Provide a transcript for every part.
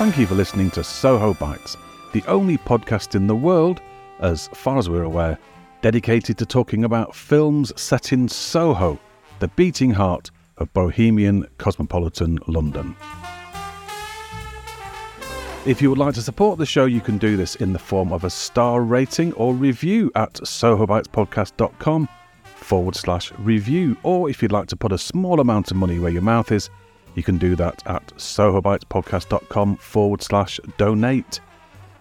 Thank you for listening to Soho Bites, the only podcast in the world, as far as we're aware, dedicated to talking about films set in Soho, the beating heart of bohemian cosmopolitan London. If you would like to support the show, you can do this in the form of a star rating or review at sohobitespodcast.com forward slash review. Or if you'd like to put a small amount of money where your mouth is, you can do that at sohobitespodcast.com forward slash donate.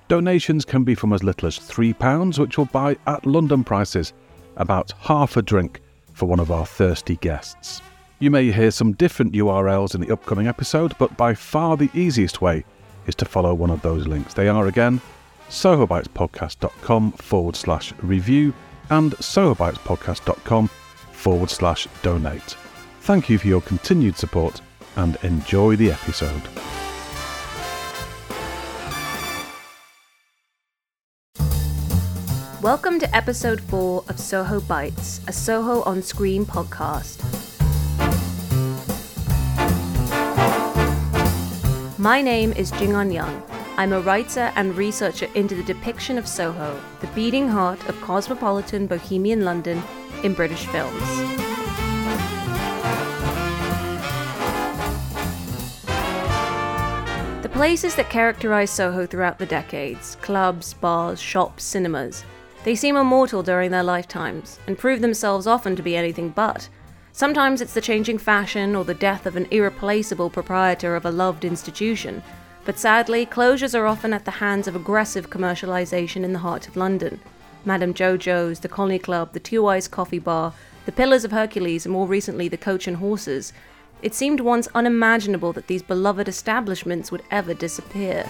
Donations can be from as little as £3, which will buy at London prices about half a drink for one of our thirsty guests. You may hear some different URLs in the upcoming episode, but by far the easiest way is to follow one of those links. They are again sohobitespodcast.com forward slash review and sohobitespodcast.com forward slash donate. Thank you for your continued support and enjoy the episode. Welcome to episode 4 of Soho Bites, a Soho on screen podcast. My name is Jingon Young. I'm a writer and researcher into the depiction of Soho, the beating heart of cosmopolitan bohemian London in British films. Places that characterize Soho throughout the decades clubs, bars, shops, cinemas they seem immortal during their lifetimes and prove themselves often to be anything but. Sometimes it's the changing fashion or the death of an irreplaceable proprietor of a loved institution, but sadly, closures are often at the hands of aggressive commercialisation in the heart of London. Madame Jojo's, the Colony Club, the Two Eyes Coffee Bar, the Pillars of Hercules, and more recently the Coach and Horses. It seemed once unimaginable that these beloved establishments would ever disappear.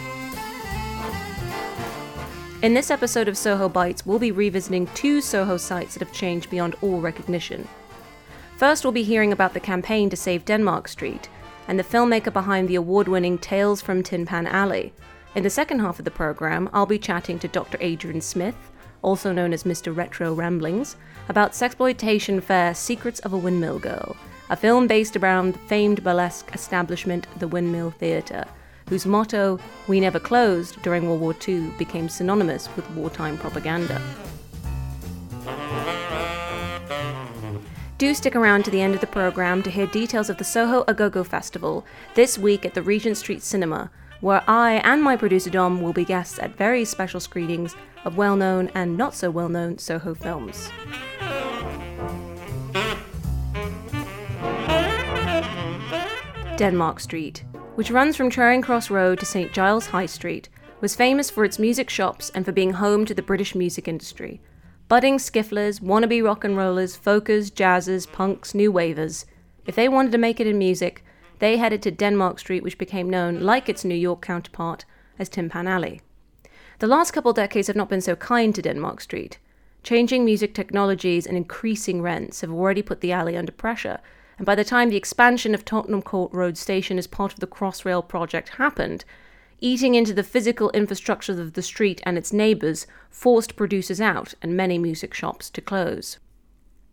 In this episode of Soho Bites, we'll be revisiting two Soho sites that have changed beyond all recognition. First, we'll be hearing about the campaign to save Denmark Street and the filmmaker behind the award winning Tales from Tin Pan Alley. In the second half of the program, I'll be chatting to Dr. Adrian Smith, also known as Mr. Retro Ramblings, about sexploitation fare Secrets of a Windmill Girl, a film based around the famed burlesque establishment, the Windmill Theatre whose motto, We Never Closed, during World War II became synonymous with wartime propaganda. Do stick around to the end of the program to hear details of the Soho Agogo Festival this week at the Regent Street Cinema, where I and my producer Dom will be guests at very special screenings of well known and not so well known Soho films. Denmark Street which runs from Charing Cross Road to St Giles High Street, was famous for its music shops and for being home to the British music industry. Budding skifflers, wannabe rock and rollers, folkers, jazzers, punks, new wavers. If they wanted to make it in music, they headed to Denmark Street, which became known, like its New York counterpart, as Tin Pan Alley. The last couple decades have not been so kind to Denmark Street. Changing music technologies and increasing rents have already put the alley under pressure, and by the time the expansion of Tottenham Court Road Station as part of the Crossrail project happened, eating into the physical infrastructure of the street and its neighbours forced producers out and many music shops to close.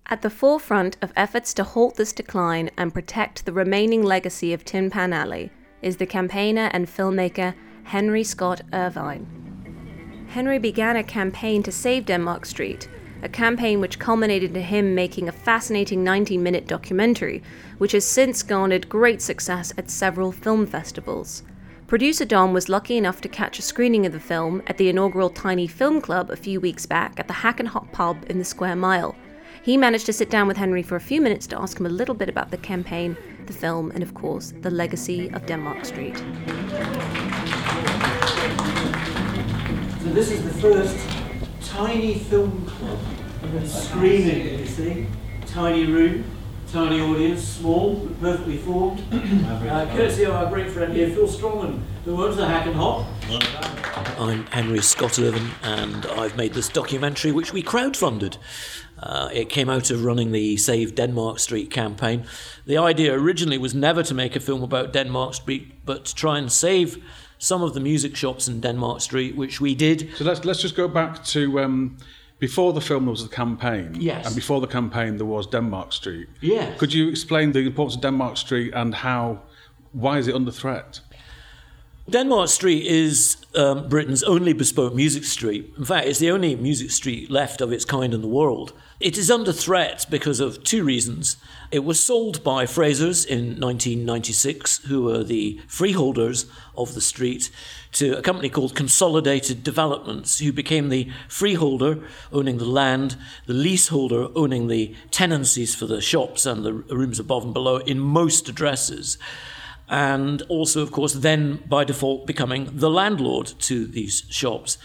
At the forefront of efforts to halt this decline and protect the remaining legacy of Tin Pan Alley is the campaigner and filmmaker Henry Scott Irvine. Henry began a campaign to save Denmark Street a campaign which culminated in him making a fascinating 90 minute documentary, which has since garnered great success at several film festivals. Producer Dom was lucky enough to catch a screening of the film at the inaugural Tiny Film Club a few weeks back at the Hack and Hop pub in the Square Mile. He managed to sit down with Henry for a few minutes to ask him a little bit about the campaign, the film, and of course, the legacy of Denmark Street. So, this is the first tiny film club. Screening, you see. Tiny room, tiny audience, small, but perfectly formed. uh, courtesy of our great friend here, Phil Strongman, who owns the Hack and Hop. I'm Henry Scott Irvine, and I've made this documentary which we crowdfunded. Uh, it came out of running the Save Denmark Street campaign. The idea originally was never to make a film about Denmark Street, but to try and save some of the music shops in Denmark Street, which we did. So let's let's just go back to um, before the film there was the campaign. Yes. And before the campaign there was Denmark Street. Yes. Could you explain the importance of Denmark Street and how why is it under threat? Denmark Street is um, Britain's only bespoke music street. In fact, it's the only music street left of its kind in the world. It is under threat because of two reasons. It was sold by Frasers in 1996, who were the freeholders of the street, to a company called Consolidated Developments, who became the freeholder owning the land, the leaseholder owning the tenancies for the shops and the rooms above and below in most addresses and also, of course, then by default becoming the landlord to these shops.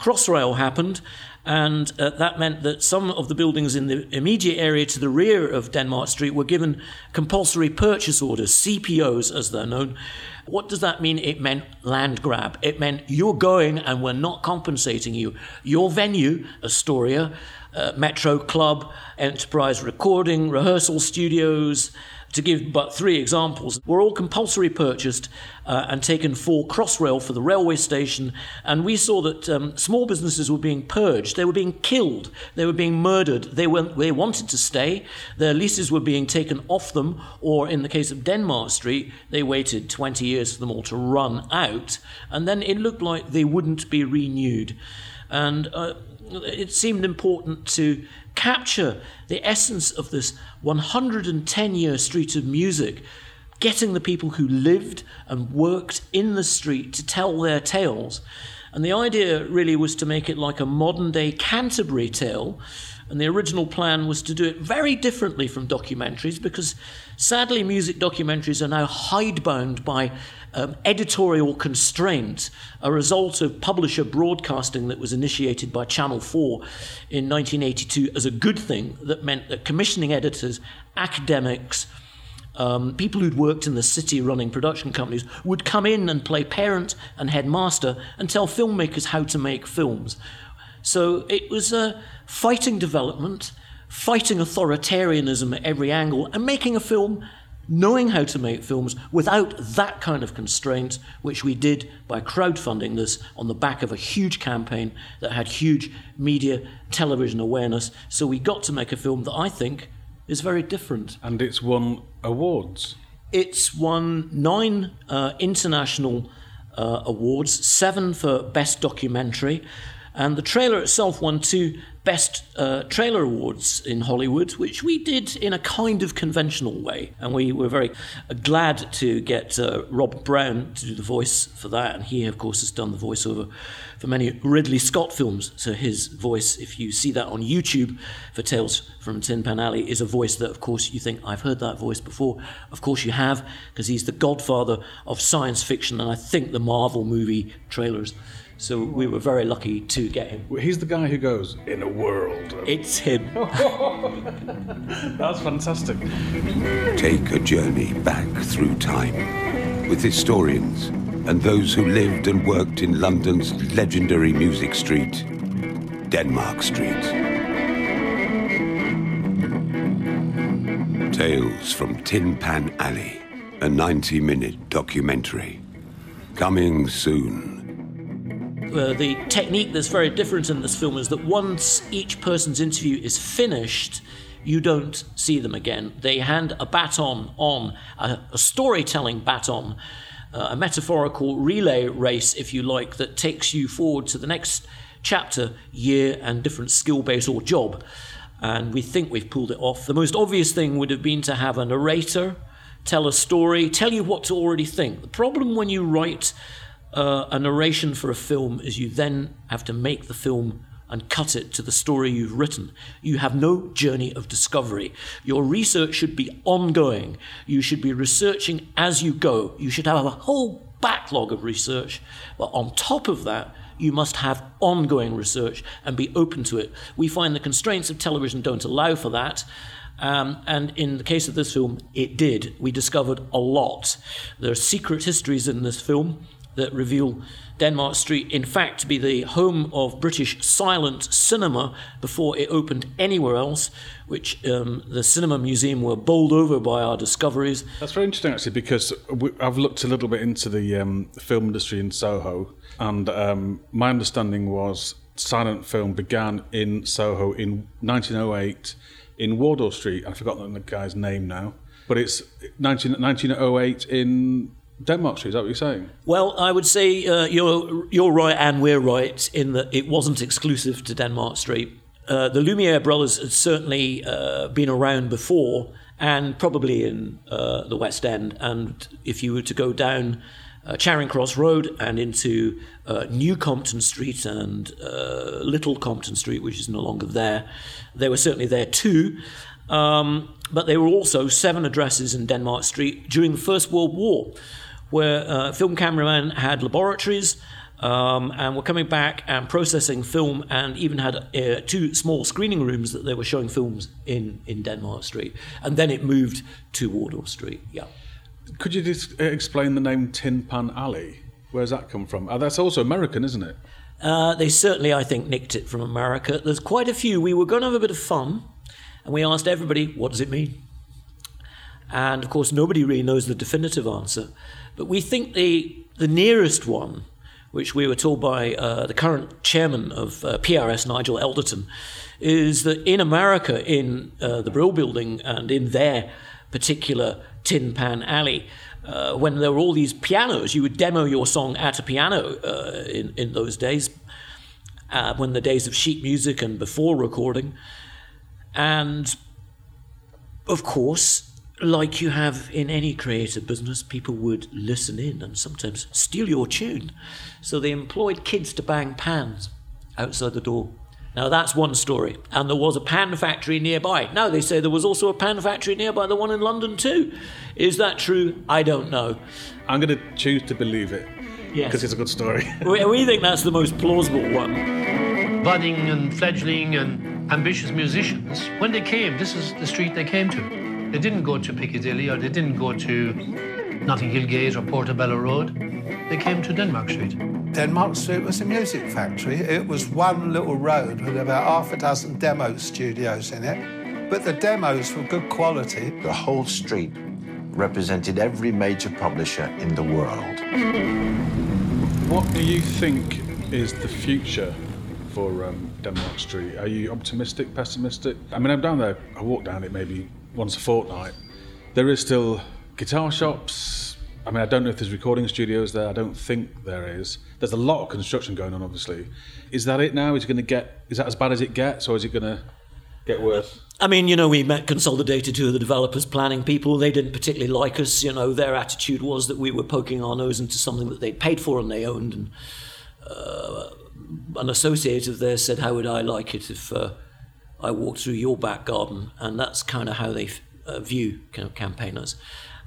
Crossrail happened, and uh, that meant that some of the buildings in the immediate area to the rear of Denmark Street were given compulsory purchase orders, CPOs as they're known. What does that mean? It meant land grab. It meant you're going and we're not compensating you. Your venue, Astoria, uh, Metro Club, Enterprise Recording, rehearsal studios, to give but three examples, were all compulsory purchased uh, and taken for Crossrail for the railway station. And we saw that um, small businesses were being purged, they were being killed, they were being murdered. They, were, they wanted to stay, their leases were being taken off them, or in the case of Denmark Street, they waited 20 years for them all to run out. And then it looked like they wouldn't be renewed. And uh, it seemed important to capture the essence of this 110 year street of music, getting the people who lived and worked in the street to tell their tales. And the idea really was to make it like a modern day Canterbury tale. And the original plan was to do it very differently from documentaries because sadly, music documentaries are now hidebound by um, editorial constraint, a result of publisher broadcasting that was initiated by Channel 4 in 1982 as a good thing that meant that commissioning editors, academics, um, people who'd worked in the city running production companies would come in and play parent and headmaster and tell filmmakers how to make films. So it was a fighting development, fighting authoritarianism at every angle, and making a film knowing how to make films without that kind of constraint, which we did by crowdfunding this on the back of a huge campaign that had huge media television awareness. So we got to make a film that I think is very different. And it's won awards. It's won nine uh, international uh, awards, seven for Best Documentary. And the trailer itself won two Best uh, Trailer Awards in Hollywood, which we did in a kind of conventional way. And we were very glad to get uh, Rob Brown to do the voice for that. And he, of course, has done the voiceover for many Ridley Scott films. So his voice, if you see that on YouTube for Tales from Tin Pan Alley, is a voice that, of course, you think, I've heard that voice before. Of course, you have, because he's the godfather of science fiction and I think the Marvel movie trailers. So we were very lucky to get him. He's the guy who goes, In a world. Of... It's him. That's fantastic. Take a journey back through time with historians and those who lived and worked in London's legendary music street, Denmark Street. Tales from Tin Pan Alley, a 90 minute documentary. Coming soon. Uh, the technique that's very different in this film is that once each person's interview is finished, you don't see them again. They hand a baton on, a, a storytelling baton, uh, a metaphorical relay race, if you like, that takes you forward to the next chapter, year, and different skill base or job. And we think we've pulled it off. The most obvious thing would have been to have a narrator tell a story, tell you what to already think. The problem when you write uh, a narration for a film is you then have to make the film and cut it to the story you've written. You have no journey of discovery. Your research should be ongoing. You should be researching as you go. You should have a whole backlog of research. But on top of that, you must have ongoing research and be open to it. We find the constraints of television don't allow for that. Um, and in the case of this film, it did. We discovered a lot. There are secret histories in this film that reveal Denmark Street, in fact, to be the home of British silent cinema before it opened anywhere else, which um, the Cinema Museum were bowled over by our discoveries. That's very interesting, actually, because we, I've looked a little bit into the um, film industry in Soho, and um, my understanding was silent film began in Soho in 1908 in Wardour Street. I've forgotten the guy's name now. But it's 19, 1908 in Denmark Street. Is that what you're saying? Well, I would say uh, you're you're right, and we're right in that it wasn't exclusive to Denmark Street. Uh, the Lumiere brothers had certainly uh, been around before, and probably in uh, the West End. And if you were to go down uh, Charing Cross Road and into uh, New Compton Street and Little Compton Street, which is no longer there, they were certainly there too. Um, but there were also seven addresses in Denmark Street during the First World War, where uh, film cameramen had laboratories. Um, and were coming back and processing film, and even had uh, two small screening rooms that they were showing films in in Denmark Street, and then it moved to Wardour Street. Yeah. Could you just uh, explain the name Tin Pan Alley? Where's that come from? Uh, that's also American, isn't it? Uh, they certainly, I think, nicked it from America. There's quite a few. We were going to have a bit of fun, and we asked everybody, what does it mean? And of course, nobody really knows the definitive answer. But we think the, the nearest one, which we were told by uh, the current chairman of uh, PRS, Nigel Elderton, is that in America, in uh, the Brill Building and in their particular Tin Pan Alley, uh, when there were all these pianos, you would demo your song at a piano uh, in, in those days, uh, when the days of sheet music and before recording. And of course, like you have in any creative business, people would listen in and sometimes steal your tune. So they employed kids to bang pans outside the door. Now that's one story. And there was a pan factory nearby. Now they say there was also a pan factory nearby, the one in London too. Is that true? I don't know. I'm going to choose to believe it Yes. because it's a good story. We, we think that's the most plausible one. budding and fledgling and ambitious musicians, when they came, this is the street they came to. They didn't go to Piccadilly or they didn't go to Notting Hill Gate or Portobello Road. They came to Denmark Street. Denmark Street was a music factory. It was one little road with about half a dozen demo studios in it. But the demos were good quality. The whole street represented every major publisher in the world. What do you think is the future for um, Denmark Street? Are you optimistic, pessimistic? I mean, I'm down there, I walk down it maybe once a fortnight. There is still guitar shops. I mean, I don't know if there's recording studios there. I don't think there is. There's a lot of construction going on, obviously. Is that it now? Is it going to get? Is that as bad as it gets, or is it going to get worse? I mean, you know, we met Consolidated, two of the developers, planning people. They didn't particularly like us. You know, their attitude was that we were poking our nose into something that they'd paid for and they owned. And uh, an associate of theirs said, How would I like it if uh, I walked through your back garden? And that's kind of how they uh, view kind of campaigners.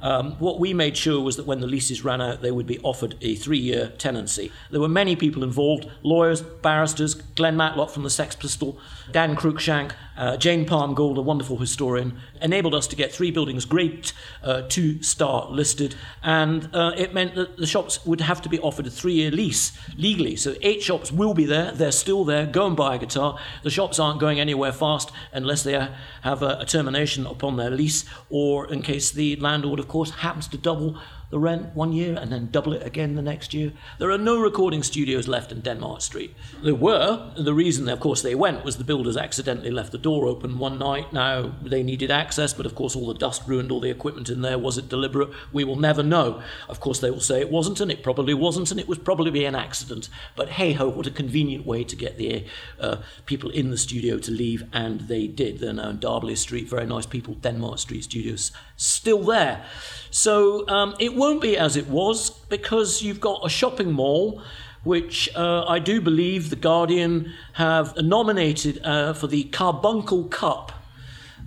Um, what we made sure was that when the leases ran out, they would be offered a three year tenancy. There were many people involved lawyers, barristers, Glenn Matlock from the Sex Pistol, Dan Cruickshank, uh, Jane Palm Gold, a wonderful historian, enabled us to get three buildings great, uh, two star listed, and uh, it meant that the shops would have to be offered a three year lease legally. So eight shops will be there, they're still there, go and buy a guitar. The shops aren't going anywhere fast unless they have a, a termination upon their lease, or in case the landlord, of course, happens to double the rent one year and then double it again the next year. There are no recording studios left in Denmark Street. There were. The reason, of course, they went was the builders accidentally left the door open one night. Now they needed access, but of course, all the dust ruined all the equipment in there. Was it deliberate? We will never know. Of course, they will say it wasn't, and it probably wasn't, and it was probably an accident. But hey ho, what a convenient way to get the uh, people in the studio to leave, and they did. They're now in D'Arblay Street, very nice people. Denmark Street Studios still there. So um, it won't be as it was because you've got a shopping mall, which uh, I do believe the Guardian have nominated uh, for the Carbuncle Cup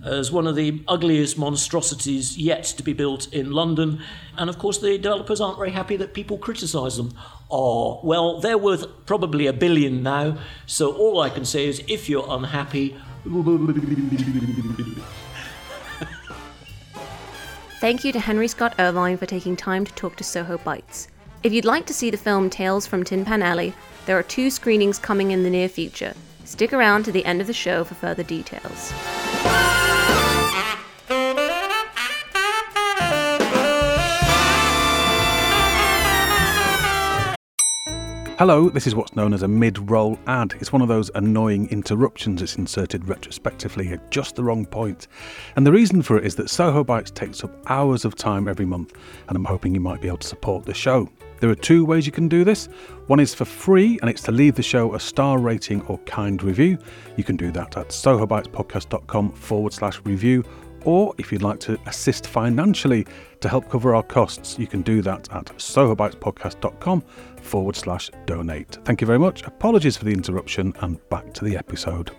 as one of the ugliest monstrosities yet to be built in London. And of course, the developers aren't very happy that people criticise them. Oh, well, they're worth probably a billion now. So all I can say is if you're unhappy, Thank you to Henry Scott Irvine for taking time to talk to Soho Bites. If you'd like to see the film Tales from Tin Pan Alley, there are two screenings coming in the near future. Stick around to the end of the show for further details. Hello, this is what's known as a mid roll ad. It's one of those annoying interruptions that's inserted retrospectively at just the wrong point. And the reason for it is that Soho Bites takes up hours of time every month, and I'm hoping you might be able to support the show. There are two ways you can do this. One is for free, and it's to leave the show a star rating or kind review. You can do that at sohobitespodcast.com forward slash review. Or if you'd like to assist financially to help cover our costs, you can do that at sohobitespodcast.com forward slash donate. Thank you very much. Apologies for the interruption and back to the episode.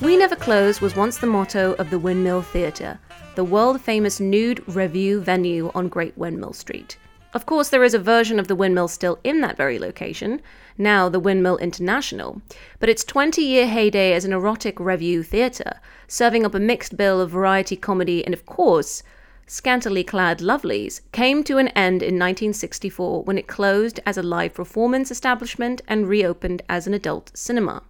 We Never Close was once the motto of the Windmill Theatre, the world famous nude revue venue on Great Windmill Street. Of course, there is a version of the windmill still in that very location, now the Windmill International, but its 20 year heyday as an erotic revue theatre, serving up a mixed bill of variety comedy and, of course, scantily clad lovelies, came to an end in 1964 when it closed as a live performance establishment and reopened as an adult cinema.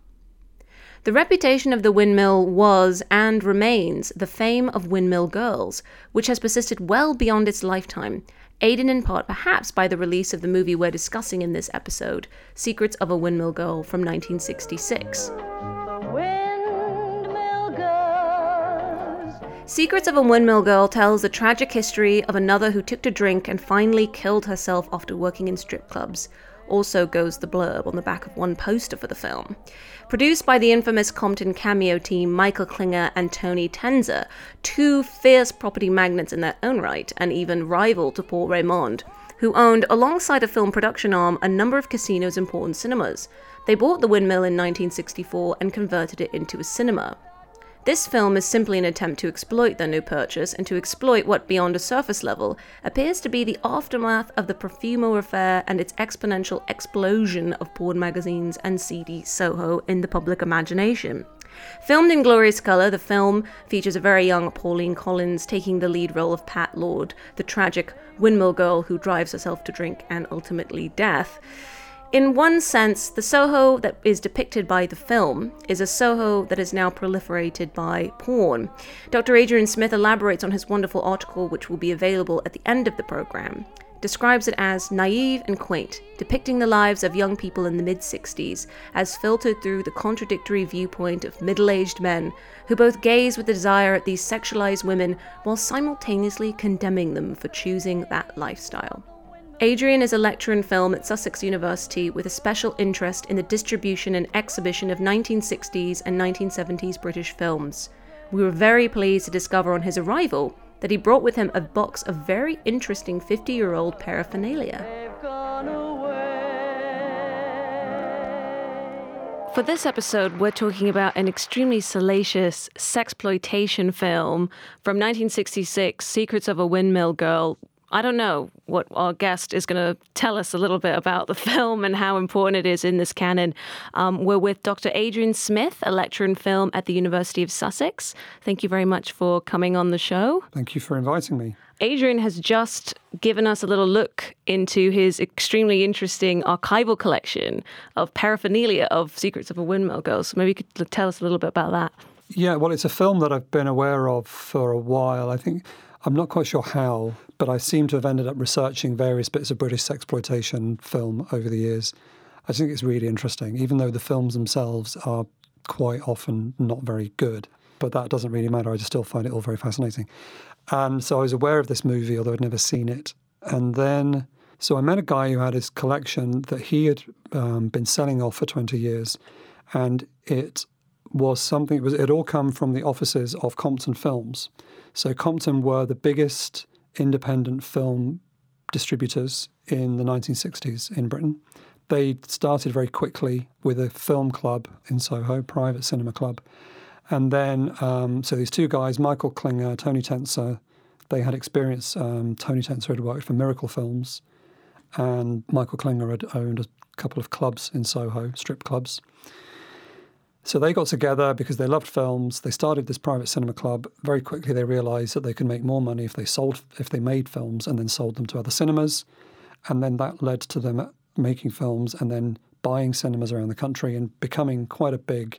The reputation of the windmill was and remains the fame of Windmill Girls, which has persisted well beyond its lifetime, aided in part perhaps by the release of the movie we're discussing in this episode, Secrets of a Windmill Girl from 1966. Secrets of a Windmill Girl tells the tragic history of another who took to drink and finally killed herself after working in strip clubs. Also goes the blurb on the back of one poster for the film. Produced by the infamous Compton cameo team Michael Klinger and Tony Tenser, two fierce property magnates in their own right, and even rival to Paul Raymond, who owned, alongside a film production arm, a number of casinos and important cinemas. They bought the windmill in 1964 and converted it into a cinema. This film is simply an attempt to exploit their new purchase and to exploit what, beyond a surface level, appears to be the aftermath of the Profumo affair and its exponential explosion of porn magazines and seedy Soho in the public imagination. Filmed in glorious colour, the film features a very young Pauline Collins taking the lead role of Pat Lord, the tragic windmill girl who drives herself to drink and ultimately death. In one sense, the Soho that is depicted by the film is a Soho that is now proliferated by porn. Dr. Adrian Smith elaborates on his wonderful article, which will be available at the end of the program. Describes it as naive and quaint, depicting the lives of young people in the mid 60s as filtered through the contradictory viewpoint of middle aged men who both gaze with desire at these sexualized women while simultaneously condemning them for choosing that lifestyle. Adrian is a lecturer in film at Sussex University with a special interest in the distribution and exhibition of 1960s and 1970s British films. We were very pleased to discover on his arrival that he brought with him a box of very interesting 50 year old paraphernalia. For this episode, we're talking about an extremely salacious sexploitation film from 1966, Secrets of a Windmill Girl, I don't know what our guest is going to tell us a little bit about the film and how important it is in this canon. Um, we're with Dr. Adrian Smith, a lecturer in film at the University of Sussex. Thank you very much for coming on the show. Thank you for inviting me. Adrian has just given us a little look into his extremely interesting archival collection of paraphernalia of Secrets of a Windmill Girl. So maybe you could tell us a little bit about that. Yeah, well, it's a film that I've been aware of for a while. I think I'm not quite sure how, but I seem to have ended up researching various bits of British exploitation film over the years. I think it's really interesting, even though the films themselves are quite often not very good. But that doesn't really matter. I just still find it all very fascinating. And so I was aware of this movie, although I'd never seen it. And then, so I met a guy who had his collection that he had um, been selling off for 20 years. And it was something, it, was, it all come from the offices of Compton Films. So Compton were the biggest independent film distributors in the 1960s in Britain. They started very quickly with a film club in Soho, private cinema club. And then, um, so these two guys, Michael Klinger, Tony Tenser, they had experience. Um, Tony Tenser had worked for Miracle Films, and Michael Klinger had owned a couple of clubs in Soho, strip clubs. So they got together because they loved films. They started this private cinema club. Very quickly, they realized that they could make more money if they sold, if they made films and then sold them to other cinemas. And then that led to them making films and then buying cinemas around the country and becoming quite a big,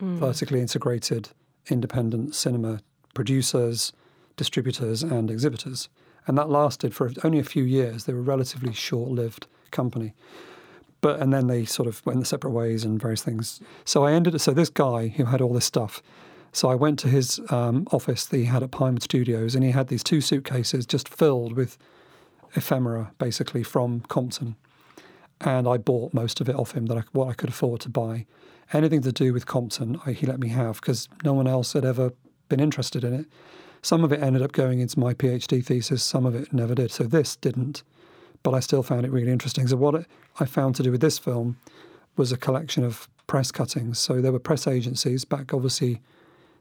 mm. vertically integrated, independent cinema producers, distributors and exhibitors. And that lasted for only a few years. They were a relatively short lived company. But and then they sort of went their separate ways and various things. So I ended so this guy who had all this stuff. So I went to his um, office that he had at Pinewood Studios, and he had these two suitcases just filled with ephemera, basically from Compton. And I bought most of it off him that I, what I could afford to buy. Anything to do with Compton, I, he let me have because no one else had ever been interested in it. Some of it ended up going into my PhD thesis, some of it never did. So this didn't, but I still found it really interesting. So, what I found to do with this film was a collection of press cuttings. So, there were press agencies back, obviously,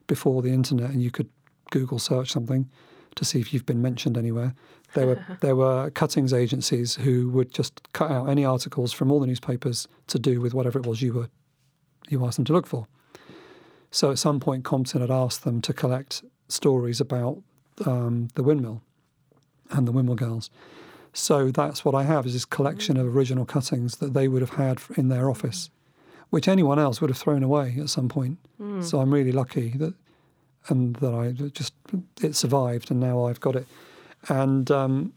before the internet, and you could Google search something to see if you've been mentioned anywhere. There were there were cuttings agencies who would just cut out any articles from all the newspapers to do with whatever it was you were you asked them to look for. So at some point, Compton had asked them to collect stories about um, the windmill and the windmill girls. So that's what I have is this collection of original cuttings that they would have had in their office, which anyone else would have thrown away at some point. Mm. So I'm really lucky that and that I just it survived, and now I've got it. And um,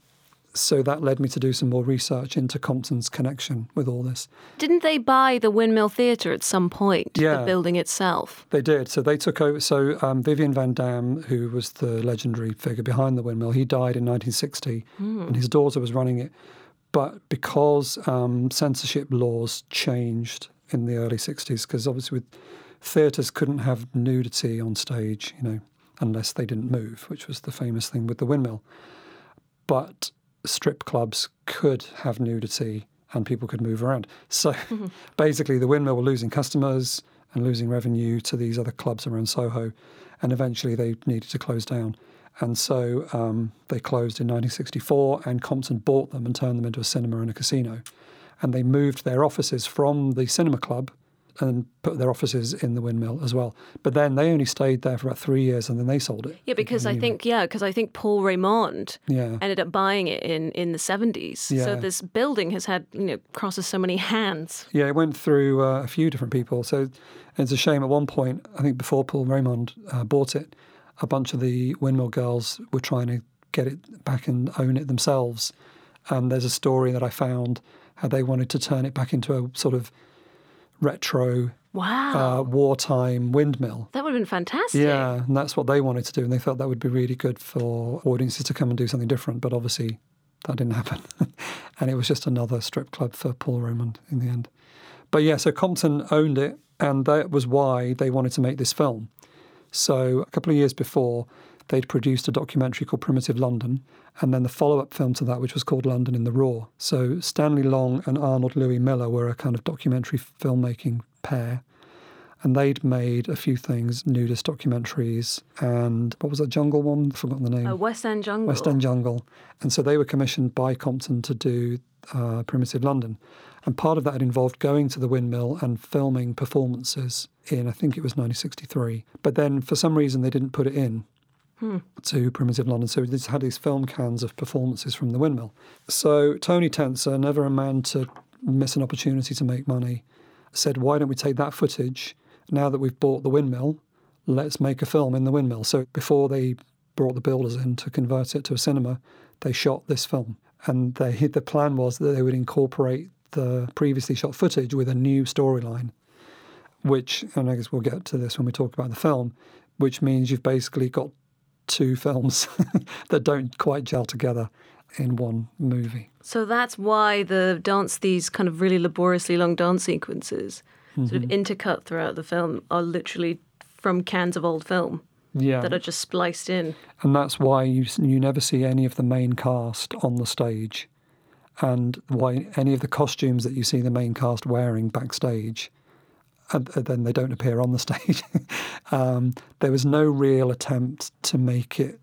so that led me to do some more research into Compton's connection with all this. Didn't they buy the Windmill Theatre at some point, Yeah. the building itself? They did. So they took over. So um, Vivian Van Damm, who was the legendary figure behind the windmill, he died in 1960, and his daughter was running it. But because um, censorship laws changed in the early 60s, because obviously with theatres couldn't have nudity on stage, you know, unless they didn't move, which was the famous thing with the windmill. But strip clubs could have nudity and people could move around. So basically, the windmill were losing customers and losing revenue to these other clubs around Soho, and eventually they needed to close down. And so um, they closed in 1964, and Compton bought them and turned them into a cinema and a casino. And they moved their offices from the cinema club and put their offices in the windmill as well. But then they only stayed there for about three years, and then they sold it. Yeah, because I think yeah, because I think Paul Raymond Yeah. ended up buying it in in the seventies. Yeah. So this building has had you know crosses so many hands. Yeah, it went through uh, a few different people. So it's a shame at one point, I think before Paul Raymond uh, bought it, a bunch of the Windmill Girls were trying to get it back and own it themselves. And there's a story that I found how they wanted to turn it back into a sort of retro Wow, uh, wartime windmill. that would have been fantastic. Yeah, and that's what they wanted to do. And they thought that would be really good for audiences to come and do something different. But obviously, that didn't happen. and it was just another strip club for Paul Raymond in the end. But yeah, so Compton owned it, and that was why they wanted to make this film. So a couple of years before, they'd produced a documentary called Primitive London, and then the follow up film to that, which was called London in the Raw. So Stanley Long and Arnold Louis Miller were a kind of documentary filmmaking pair. And they'd made a few things, nudist documentaries, and what was that jungle one? I've forgotten the name. Uh, West End Jungle. West End Jungle. And so they were commissioned by Compton to do uh, Primitive London. And part of that had involved going to the windmill and filming performances in, I think it was 1963. But then for some reason they didn't put it in to Primitive London. So just had these film cans of performances from the windmill. So Tony Tenser, never a man to miss an opportunity to make money, said, why don't we take that footage now that we've bought the windmill? Let's make a film in the windmill. So before they brought the builders in to convert it to a cinema, they shot this film. And they, the plan was that they would incorporate the previously shot footage with a new storyline, which, and I guess we'll get to this when we talk about the film, which means you've basically got two films that don't quite gel together in one movie. So that's why the dance, these kind of really laboriously long dance sequences, sort Mm-hmm. of intercut throughout the film, are literally from cans of old film Yeah. that are just spliced in. and that's why you you never see any of the main cast on the stage, and why any of the costumes that you see the main cast wearing backstage, and, and then they don't appear on the stage. um, there was no real attempt to make it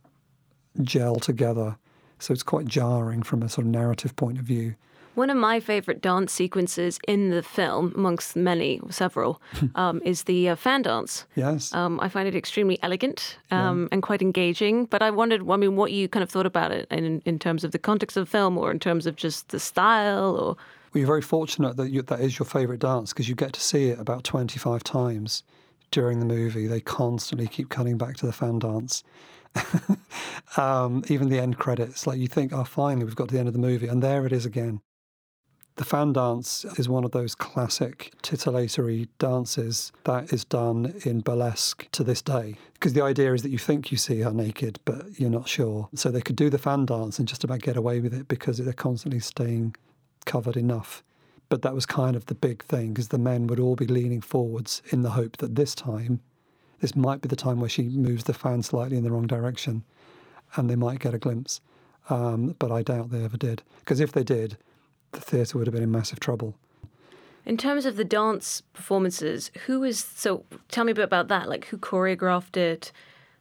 gel together, so it's quite jarring from a sort of narrative point of view. One of my favourite dance sequences in the film, amongst many, several, um, is the uh, fan dance. Yes. Um, I find it extremely elegant um, and quite engaging. But I wondered, I mean, what you kind of thought about it in, in terms of the context of the film or in terms of just the style or. Well, you're very fortunate that you, that is your favourite dance because you get to see it about 25 times during the movie. They constantly keep cutting back to the fan dance. um, even the end credits, like you think, oh, finally, we've got to the end of the movie, and there it is again. The fan dance is one of those classic titillatory dances that is done in burlesque to this day. Because the idea is that you think you see her naked, but you're not sure. So they could do the fan dance and just about get away with it because they're constantly staying covered enough. But that was kind of the big thing because the men would all be leaning forwards in the hope that this time, this might be the time where she moves the fan slightly in the wrong direction and they might get a glimpse. Um, but I doubt they ever did. Because if they did, the theatre would have been in massive trouble. In terms of the dance performances, who is so? Tell me a bit about that. Like, who choreographed it?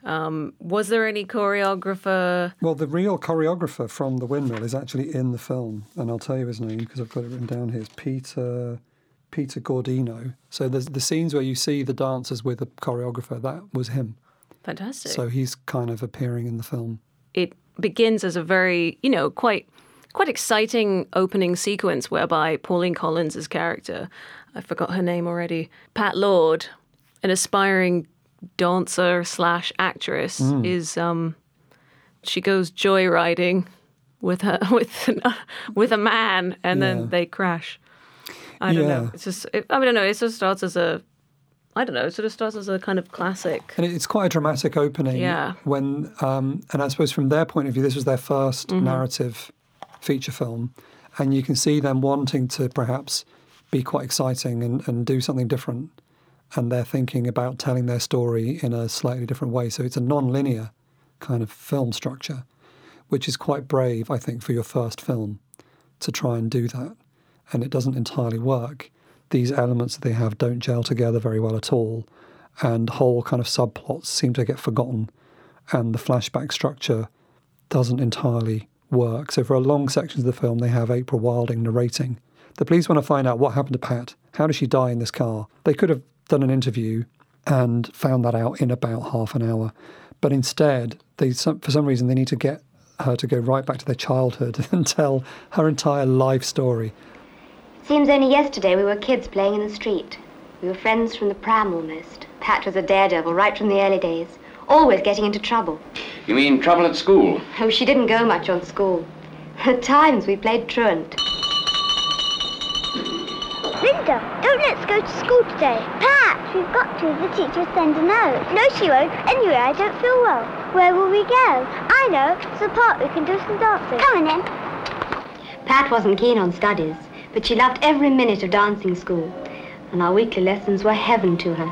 Um, was there any choreographer? Well, the real choreographer from the windmill is actually in the film, and I'll tell you his name because I've got it written down here. It's Peter Peter Gordeno. So there's the scenes where you see the dancers with the choreographer. That was him. Fantastic. So he's kind of appearing in the film. It begins as a very, you know, quite quite exciting opening sequence whereby Pauline Collins' character, I forgot her name already, Pat Lord, an aspiring dancer slash actress, Mm. is um, she goes joyriding with her with with a man, and Yeah. then they crash. I don't know. It's just it, I don't know. It just starts as a I don't know. It sort of starts as a kind of classic. And it's quite a dramatic opening. Yeah. When um, and I suppose from their point of view, this was their 1st Mhm. narrative feature film, and you can see them wanting to perhaps be quite exciting and, and do something different, and they're thinking about telling their story in a slightly different way. So it's a non-linear kind of film structure, which is quite brave, I think, for your first film to try and do that, and it doesn't entirely work. These elements that they have don't gel together very well at all, and whole kind of subplots seem to get forgotten, and the flashback structure doesn't entirely work. So for a long section of the film, they have April Wilding narrating. The police want to find out what happened to Pat. How did she die in this car? They could have done an interview and found that out in about half an hour, but instead, they for some reason they need to get her to go right back to their childhood and tell her entire life story. Seems only yesterday we were kids playing in the street. We were friends from the pram almost. Pat was a daredevil right from the early days, always getting into trouble. You mean trouble at school? Oh, she didn't go much on school. At times we played truant. Linda, don't let's go to school today. Pat, we've got to. The teacher will send a note. No, she won't. Anyway, I don't feel well. Where will we go? I know. To the park. We can do some dancing. Come on then. Pat wasn't keen on studies, but she loved every minute of dancing school. And our weekly lessons were heaven to her.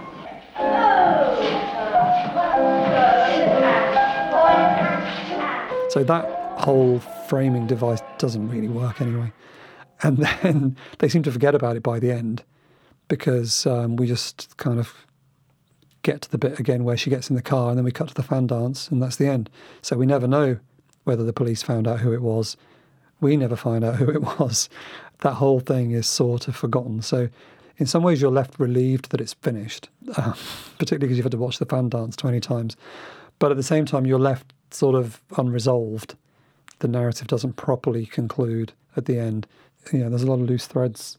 So that whole framing device doesn't really work anyway. And then they seem to forget about it by the end because um, we just kind of get to the bit again where she gets in the car and then we cut to the fan dance and that's the end. So we never know whether the police found out who it was. We never find out who it was. That whole thing is sort of forgotten. So in some ways you're left relieved that it's finished, uh, particularly because you've had to watch the fan dance 20 times. But at the same time, you're left sort of unresolved. The narrative doesn't properly conclude at the end. Yeah, there's a lot of loose threads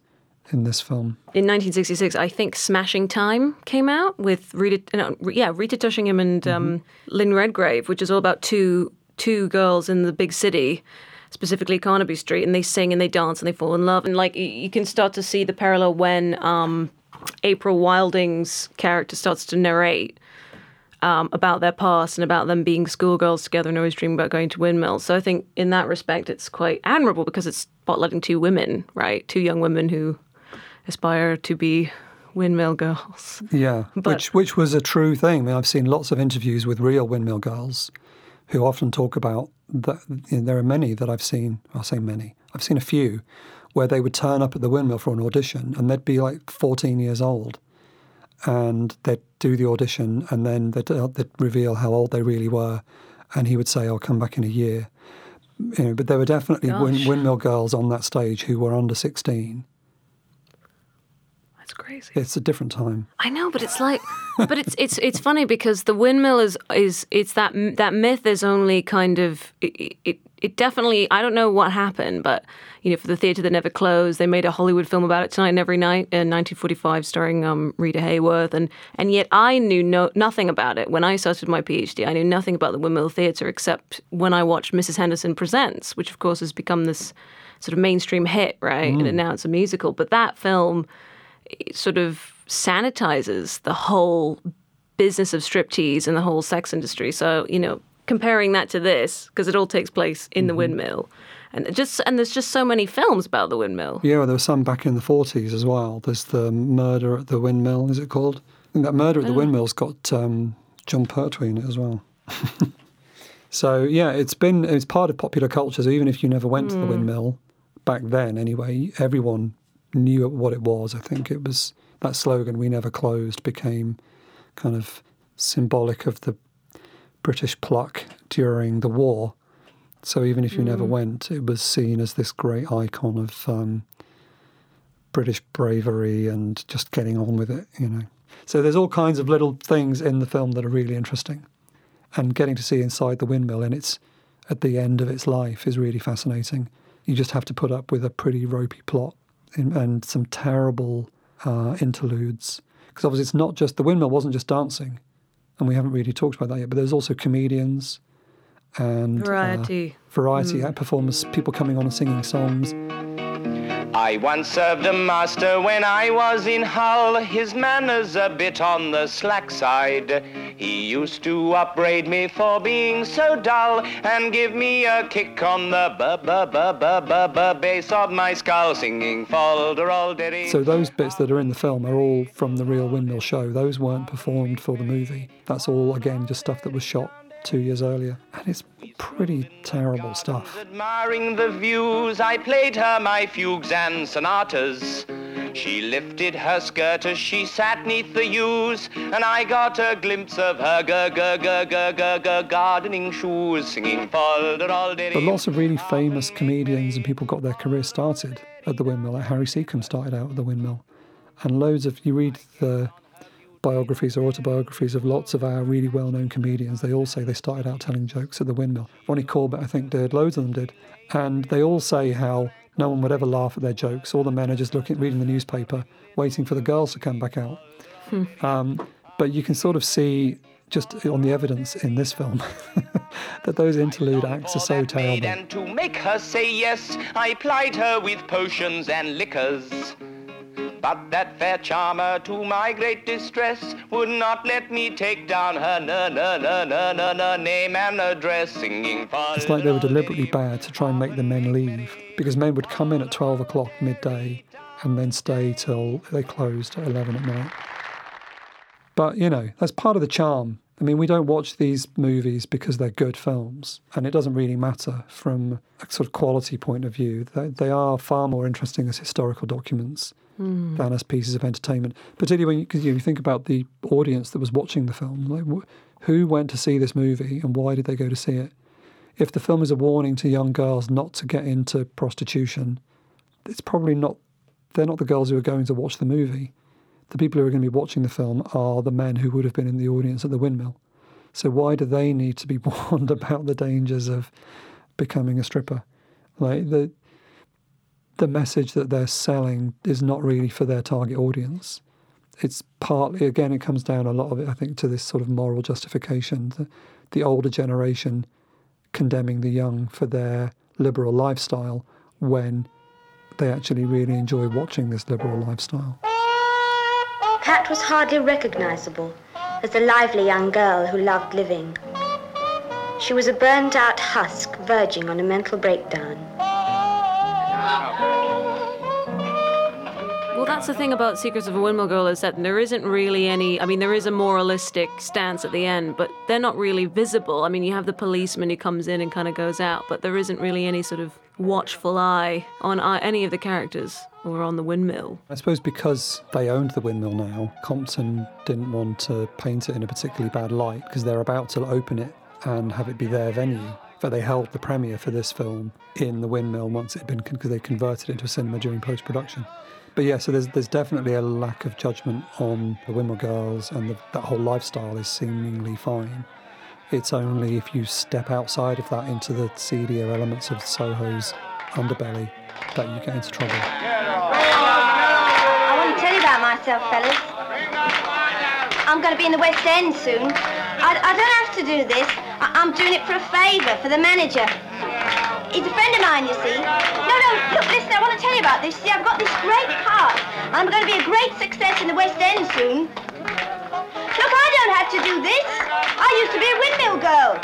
in this film. In 1966, I think Smashing Time came out with Rita, no, yeah, Rita Tushingham and um, Lynn Redgrave, which is all about two two girls in the big city, specifically Carnaby Street, and they sing and they dance and they fall in love. And like you, you can start to see the parallel when um, April Wilding's character starts to narrate um, about their past and about them being schoolgirls together and always dreaming about going to windmills. So I think in that respect, it's quite admirable because it's spotlighting two women, right? Two young women who aspire to be windmill girls. Yeah, But- which which was a true thing. I mean, I've seen lots of interviews with real windmill girls who often talk about that. You know, there are many that I've seen. I'll say many. I've seen a few where they would turn up at the windmill for an audition and they'd be like 14 years old, and they'd do the audition and then they'd, uh, they'd reveal how old they really were, and he would say, "I'll come back in a year." You know, but there were definitely Gosh. windmill girls on that stage who were under 16 That's crazy. It's a different time. I know, but it's like, but it's it's it's funny because the windmill is is it's that that myth is only kind of it, it it definitely I don't know what happened, but you know for the theatre that never closed, they made a Hollywood film about it tonight and every night in 1945, starring um, Rita Hayworth, and and yet I knew no nothing about it when I started my PhD. I knew nothing about the Windmill Theatre except when I watched Mrs. Henderson Presents, which of course has become this sort of mainstream hit, right? Mm. And now it's a musical, but that film sort of sanitizes the whole business of striptease and the whole sex industry. So, you know, comparing that to this, because it all takes place in the windmill. And just and there's just so many films about the windmill. Yeah, well, there was some back in the 40s as well. There's the Murder at the Windmill, is it called? I think that Murder at the Oh. Windmill's got um, Jon Pertwee in it as well. so yeah, it's been it's part of popular culture. So even if you never went to the Mm. windmill back then, anyway, everyone knew what it was. I think it was that slogan "We never closed" became kind of symbolic of the British pluck during the war. So even if you never Mm. went, it was seen as this great icon of um, British bravery and just getting on with it, you know. So there's all kinds of little things in the film that are really interesting, and getting to see inside the windmill and its at the end of its life is really fascinating. You just have to put up with a pretty ropey plot and, and some terrible uh, interludes because obviously it's not just the windmill wasn't just dancing, and we haven't really talked about that yet. But there's also comedians and uh, Variety. variety Mm. performers, people coming on and singing songs. I once served a master when I was in Hull. His manners a bit on the slack side. He used to upbraid me for being so dull and give me a kick on the bu of my skull, singing folderol So those bits that are in the film are all from the real windmill show. Those weren't performed for the movie. That's all again just stuff that was shot two years earlier, and it's pretty terrible stuff. Admiring the views, I played her my fugues and sonatas. She lifted her skirt as she sat neath the yews, and I got a glimpse of her g g g gardening shoes, singing But lots of really famous comedians and people got their career started at the windmill. Like Harry Secombe started out at the windmill, and loads of you read the biographies or autobiographies of lots of our really well-known comedians. They all say they started out telling jokes at the windmill. Ronnie Corbett, I think, did. Loads of them did, and they all say how no one would ever laugh at their jokes. All the men are just looking, reading the newspaper, waiting for the girls to come back out. Hmm. Um, but you can sort of see just on the evidence in this film that those interlude acts are so terrible. And to make her say yes, I plied her with potions and liquors. But that fair charmer, to my great distress, would not let me take down her na na na na na na name and address, singing It's like they were deliberately bad to try and make the men leave because men would come in at 12 o'clock midday and then stay till they closed at 11 at night. But, you know, that's part of the charm. I mean, we don't watch these movies because they're good films, and it doesn't really matter from a sort of quality point of view. They, they are far more interesting as historical documents Hmm. than as pieces of entertainment. Particularly when you, 'cause you think about the audience that was watching the film. Like, wh- who went to see this movie and why did they go to see it? If the film is a warning to young girls not to get into prostitution, it's probably not. They're not the girls who are going to watch the movie. The people who are going to be watching the film are the men who would have been in the audience at the windmill. So why do they need to be warned about the dangers of becoming a stripper? Like the the message that they're selling is not really for their target audience. It's partly, again, it comes down a lot of it, I think, to this sort of moral justification. The, the older generation condemning the young for their liberal lifestyle when they actually really enjoy watching this liberal lifestyle. Pat was hardly recognizable as the lively young girl who loved living. She was a burnt out husk verging on a mental breakdown. That's the thing about Secrets of a Windmill Girl is that there isn't really any. I mean, there is a moralistic stance at the end, but they're not really visible. I mean, you have the policeman who comes in and kind of goes out, but there isn't really any sort of watchful eye on uh, any of the characters or on the windmill. I suppose because they owned the windmill now, Compton didn't want to paint it in a particularly bad light because they're about to open it and have it be their venue. But they held the premiere for this film in the Windmill once it had been because they converted it into a cinema during post production. But yeah, so there's there's definitely a lack of judgment on the Windmill Girls, and the, that whole lifestyle is seemingly fine. It's only if you step outside of that into the seedier elements of Soho's underbelly that you get into trouble. I want to tell you about myself, fellas. I'm going to be in the West End soon. I, I don't have to do this. I'm doing it for a favour, for the manager. He's a friend of mine, you see. No, no, look, listen, I want to tell you about this. See, I've got this great part. I'm going to be a great success in the West End soon. Look, I don't have to do this. I used to be a windmill girl.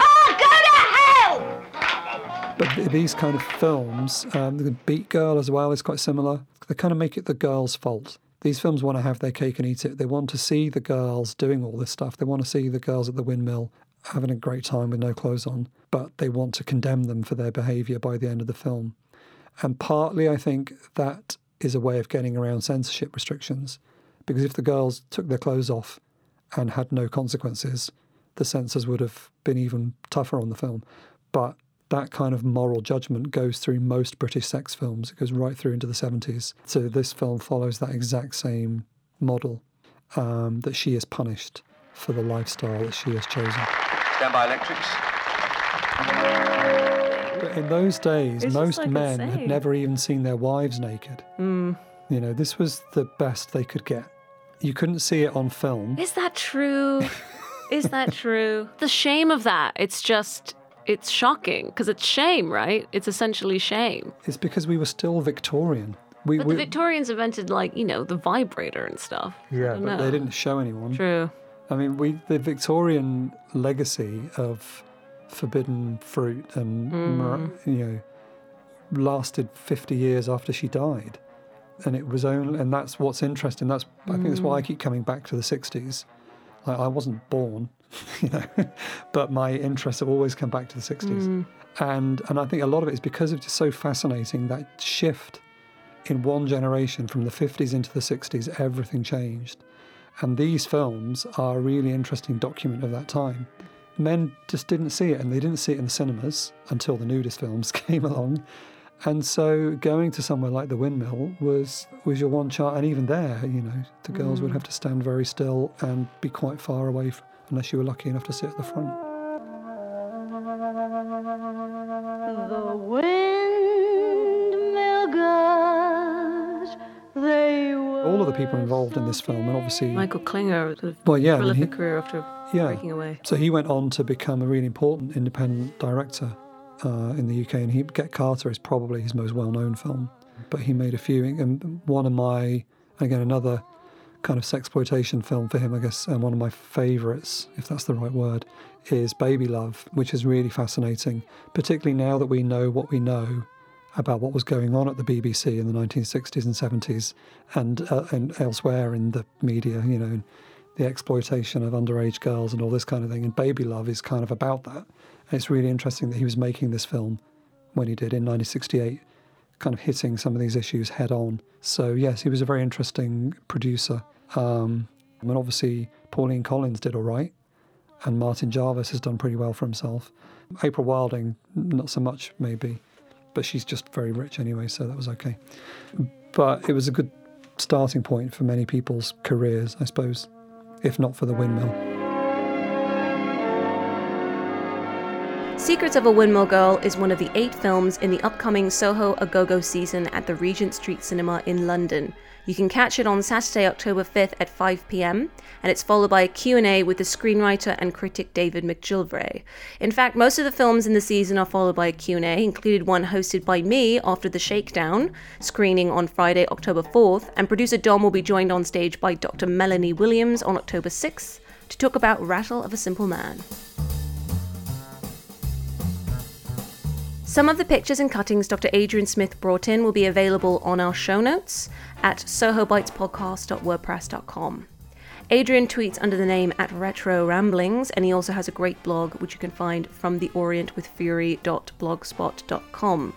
Oh, go to hell! But these kind of films, um, the Beat Girl as well is quite similar. They kind of make it the girl's fault. These films want to have their cake and eat it. They want to see the girls doing all this stuff. They want to see the girls at the windmill having a great time with no clothes on, but they want to condemn them for their behaviour by the end of the film. And partly, I think that is a way of getting around censorship restrictions. Because if the girls took their clothes off and had no consequences, the censors would have been even tougher on the film. But that kind of moral judgment goes through most British sex films. It goes right through into the 70s. So this film follows that exact same model um, that she is punished for the lifestyle that she has chosen. Stand by electrics. But in those days, It's most like men had never even seen their wives naked. Mm. You know, this was the best they could get. You couldn't see it on film. Is that true? Is that true? The shame of that. It's just, it's shocking because it's shame, right? It's essentially shame. It's because we were still Victorian. We, But we the Victorians invented, like, you know, the vibrator and stuff. yeah, but know. they didn't show anyone. True. I mean, we the Victorian legacy of forbidden fruit and Mm. you know lasted 50 years after she died and it was only and that's what's interesting that's i think that's why i Mm. keep coming back to the 60s like, i wasn't born you know but my interests have always come back to the 60s Mm. and and i think a lot of it is because it's just so fascinating that shift in one generation from the 50s into the 60s everything changed and these films are a really interesting document of that time men just didn't see it and they didn't see it in the cinemas until the nudist films came along and so going to somewhere like the windmill was was your one chance and even there you know the girls would Mm. have to stand very still and be quite far away f- unless you were lucky enough to sit at the front The windmill girls, they were all of the people involved in this film and obviously Michael Klinger, sort of Well, yeah, I mean, prolific he- career after yeah. breaking away. So he went on to become a really important independent director uh, in the UK, and he Get Carter is probably his most well-known film. But he made a few, and one of my and again another kind of sexploitation film for him, I guess, and one of my favourites, if that's the right word, is Baby Love, which is really fascinating, particularly now that we know what we know about what was going on at the BBC in the 1960s and 70s, and uh, and elsewhere in the media, you know, the exploitation of underage girls and all this kind of thing. And Baby Love is kind of about that. And it's really interesting that he was making this film when he did in 1968, kind of hitting some of these issues head on. So, yes, he was a very interesting producer. Um, and obviously, Pauline Collins did all right. And Martin Jarvis has done pretty well for himself. April Wilding, not so much, maybe. But she's just very rich anyway, so that was okay. But it was a good starting point for many people's careers, I suppose, if not for the windmill. Secrets of a Windmill Girl is one of the eight films in the upcoming Soho A Go Go season at the Regent Street Cinema in London. You can catch it on Saturday, October 5th at 5 pm, and it's followed by a Q&A with the screenwriter and critic David McGillivray. In fact, most of the films in the season are followed by a Q&A, included one hosted by me after the Shakedown, screening on Friday, October 4th, and producer Dom will be joined on stage by Dr. Melanie Williams on October 6th to talk about Rattle of a Simple Man. Some of the pictures and cuttings Dr. Adrian Smith brought in will be available on our show notes at sohobitespodcast.wordpress.com. Adrian tweets under the name at Retro Ramblings, and he also has a great blog which you can find from theorientwithfury.blogspot.com.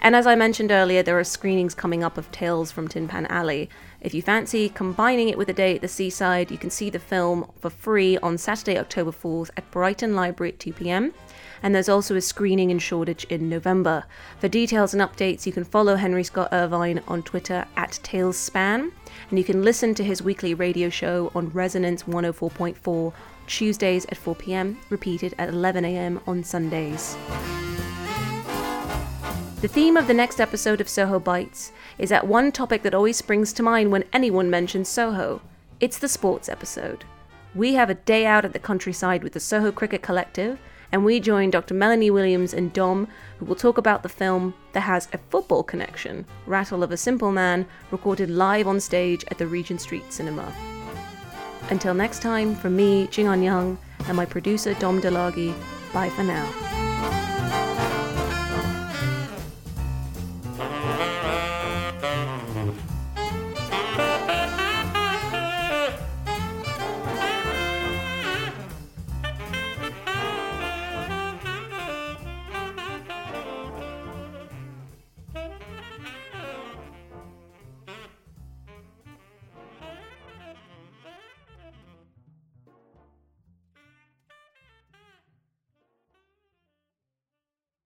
And as I mentioned earlier, there are screenings coming up of Tales from Tin Pan Alley. If you fancy combining it with a day at the seaside, you can see the film for free on Saturday, October 4th at Brighton Library at 2 pm. And there's also a screening in Shoreditch in November. For details and updates, you can follow Henry Scott Irvine on Twitter at Talespan, and you can listen to his weekly radio show on Resonance 104.4 Tuesdays at 4 pm, repeated at 11 am on Sundays. The theme of the next episode of Soho Bites is that one topic that always springs to mind when anyone mentions Soho. It's the sports episode. We have a day out at the countryside with the Soho Cricket Collective, and we join Dr. Melanie Williams and Dom, who will talk about the film that has a football connection, Rattle of a Simple Man, recorded live on stage at the Regent Street Cinema. Until next time, from me, Jingan Young, and my producer Dom DeLargy, bye for now.